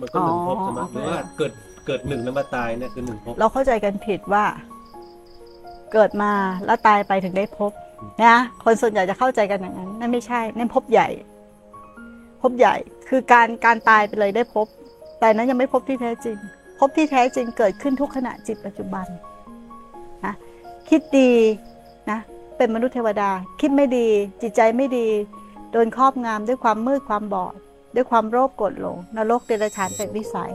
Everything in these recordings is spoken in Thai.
มันก็หนึ่งภพใช่ไหมอ๋อหรือว่าเกิดเกิดหนึ่งแล้วมาตายเนี่ยคือหนึ่งภพเราเข้าใจกันผิดว่า เกิดมาแล้วตายไปถึงได้พบนะคนส่วนใหญ่จะเข้าใจกันอย่างนั้นนั่นไม่ใช่นั่นพบใหญ่ พบใหญ่คือการการตายไปเลยได้พบ แต่นั้นยังไม่พบที่แท้จริง พบที่แท้จริงเกิดขึ้นทุกขณะจิตปัจจุบันนะคิดดีนะเป็นมนุษย์เทวดา คิดไม่ดี จิตใจไม่ดี โดนครอบงำด้วยความมืดความบอด ด้วยความโรคกดหลงนรกเดรัจฉานเป็นวิสัย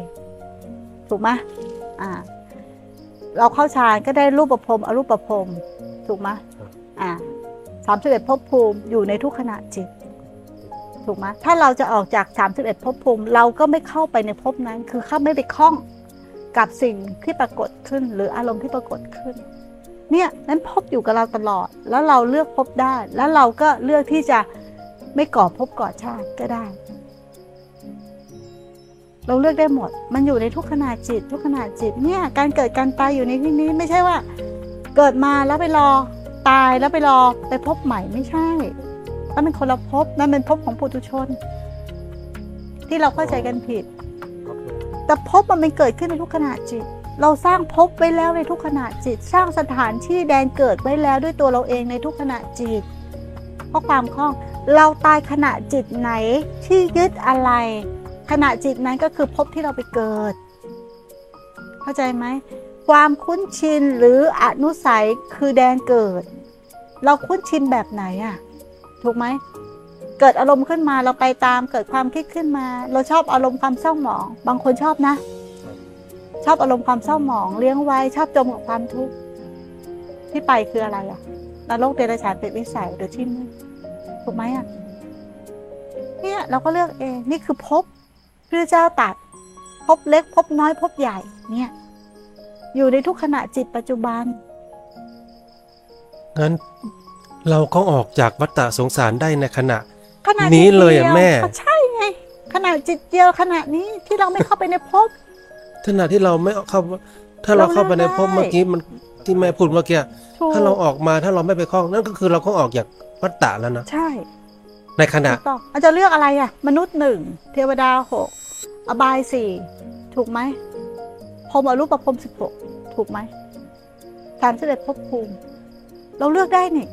ถูกไหมอ่า เราเข้าฌานก็ได้รูปประพรมอรูปประพรมถูกไหมอ่าสามสิบเอ็ดภพภูมิอยู่ในทุกขณะจิต ถูกไหมถ้าเราจะออกจาก31ภพภูมิ เราก็ไม่เข้าไปในภพนั้น คือเข้าไม่ไปคล้องกับสิ่งที่ปรากฏขึ้น หรืออารมณ์ที่ปรากฏขึ้น เนี่ยนั้นภพอยู่กับเราตลอด แล้วเราเลือกภพได้ แล้วเราก็เลือกที่จะไม่ก่อภพก่อชาติก็ได้ เราเลือกได้หมด มันอยู่ในทุกขณะจิต ทุกขณะจิตเนี่ยการเกิดการตายอยู่ในที่นี้ไม่ใช่ว่า เกิดมาแล้วไปรอตายแล้วไปรอไปพบใหม่ไม่ใช่นั่นเป็นคนละภพนั่นเป็นภพของปุถุชน ที่เราเข้าใจกันผิด แต่ภพมันเป็นเกิดขึ้นในทุกขณะจิต เราสร้างภพไว้แล้วในทุกขณะจิต สร้างสถานที่แดนเกิดไว้แล้วด้วยตัวเราเองในทุกขณะจิตเพราะความคล่องเราตายขณะจิตไหนที่ยึดอะไร ขณะจิตนั้นก็คือภพที่เราไปเกิด เข้าใจไหมความคุ้นชินหรืออนุสัยคือแดนเกิด เราคุ้นชินแบบไหนอะถูกไหมเกิดอารมณ์ขึ้นมาเราไปตามเกิดความคิดขึ้นมา เราชอบอารมณ์ความเศร้าหมอง บางคนชอบนะ ชอบอารมณ์ความเศร้าหมอง เลี้ยงไว้ชอบจมกับความทุกข์ที่ไปคืออะไรอะนรกเดรัจฉานเป็นวิสัยหรือที่มืดถูกไหมอะเนี่ยเราก็เลือกเองนี่คือภพ พระเจ้าตัดภพเล็กภพน้อยภพใหญ่เนี่ยอยู่ในทุกขณะจิตปัจจุบัน งั้นเราก็ออกจากวัฏฏะสงสารได้ในขณะขณะนี้จิตเลยอะดีวแม่ก็ใช่ไงขณะจิตเดียวขณะนี้ที่เราไม่เข้าไปในภพขณะที่เราไม่เข้า ถ้าเราเข้าไปในภพเราเลือกได้เมื่อกี้มันที่แม่พูดเมื่อกี้ถูกถ้าเราออกมาถ้าเราไม่ไปคล้องนั่นก็คือเราก็ออกจากวัฏฏะแล้วนะใช่ ในขณะถูกต้องอาจจะเลือกอะไรอะ มนุษย์หนึ่งเทวดาหก อบายสี่ถูกไหมพรมอรูปประพรมสิบหกถูกไหมสามสิบเอ็ดภพภูมิ เราเลือกได้นี่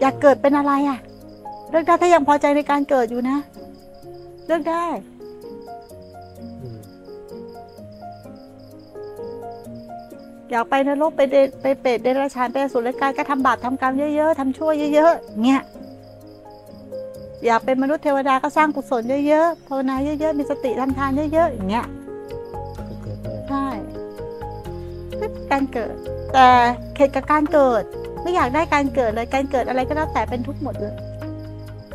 อยากเกิดเป็นอะไรอะ เลือกได้ถ้ายังพอใจในการเกิดอยู่นะ เลือกได้อยากไปนรกไปเดไปเปรตเดรัจฉานไปสุรกายก็ทำบาปทำกรรมเยอะๆทำชั่วเยอะๆเนี่ย อยากเป็นมนุษย์เทวดาก็สร้างกุศลเยอะๆภาวนาเยอะๆมีสติทำทานเยอะๆอย่างเงี้ยใช่การเกิด แต่เข็ดกับการเกิด ไม่อยากได้การเกิดเลยการเกิดอะไรก็แล้วแต่เป็นทุกข์หมดเลย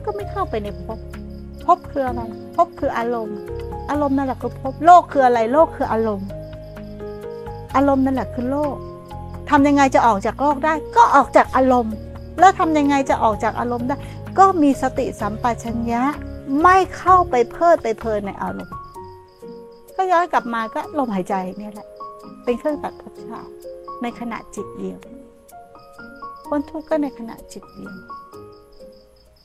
ก็ไม่เข้าไปในภพภพคืออะไรภพคืออารมณ์ อารมณ์นั่นแหละคือภพโลกคืออะไรโลกคืออารมณ์ อารมณ์นั่นแหละคือโลกทำยังไงจะออกจากโลกได้ ก็ออกจากอารมณ์ แล้วทำยังไงจะออกจากอารมณ์ได้ ก็มีสติสัมปชัญญะไม่เข้าไปเพลิดไปเพลินในอารมณ์ ก็ย้อนกลับมาก็ลมหายใจเนี่ยแหละ เป็นเครื่องตัดภพชาติในขณะจิตเดียวพ้นทุกข์ก็ในขณะจิตเดียว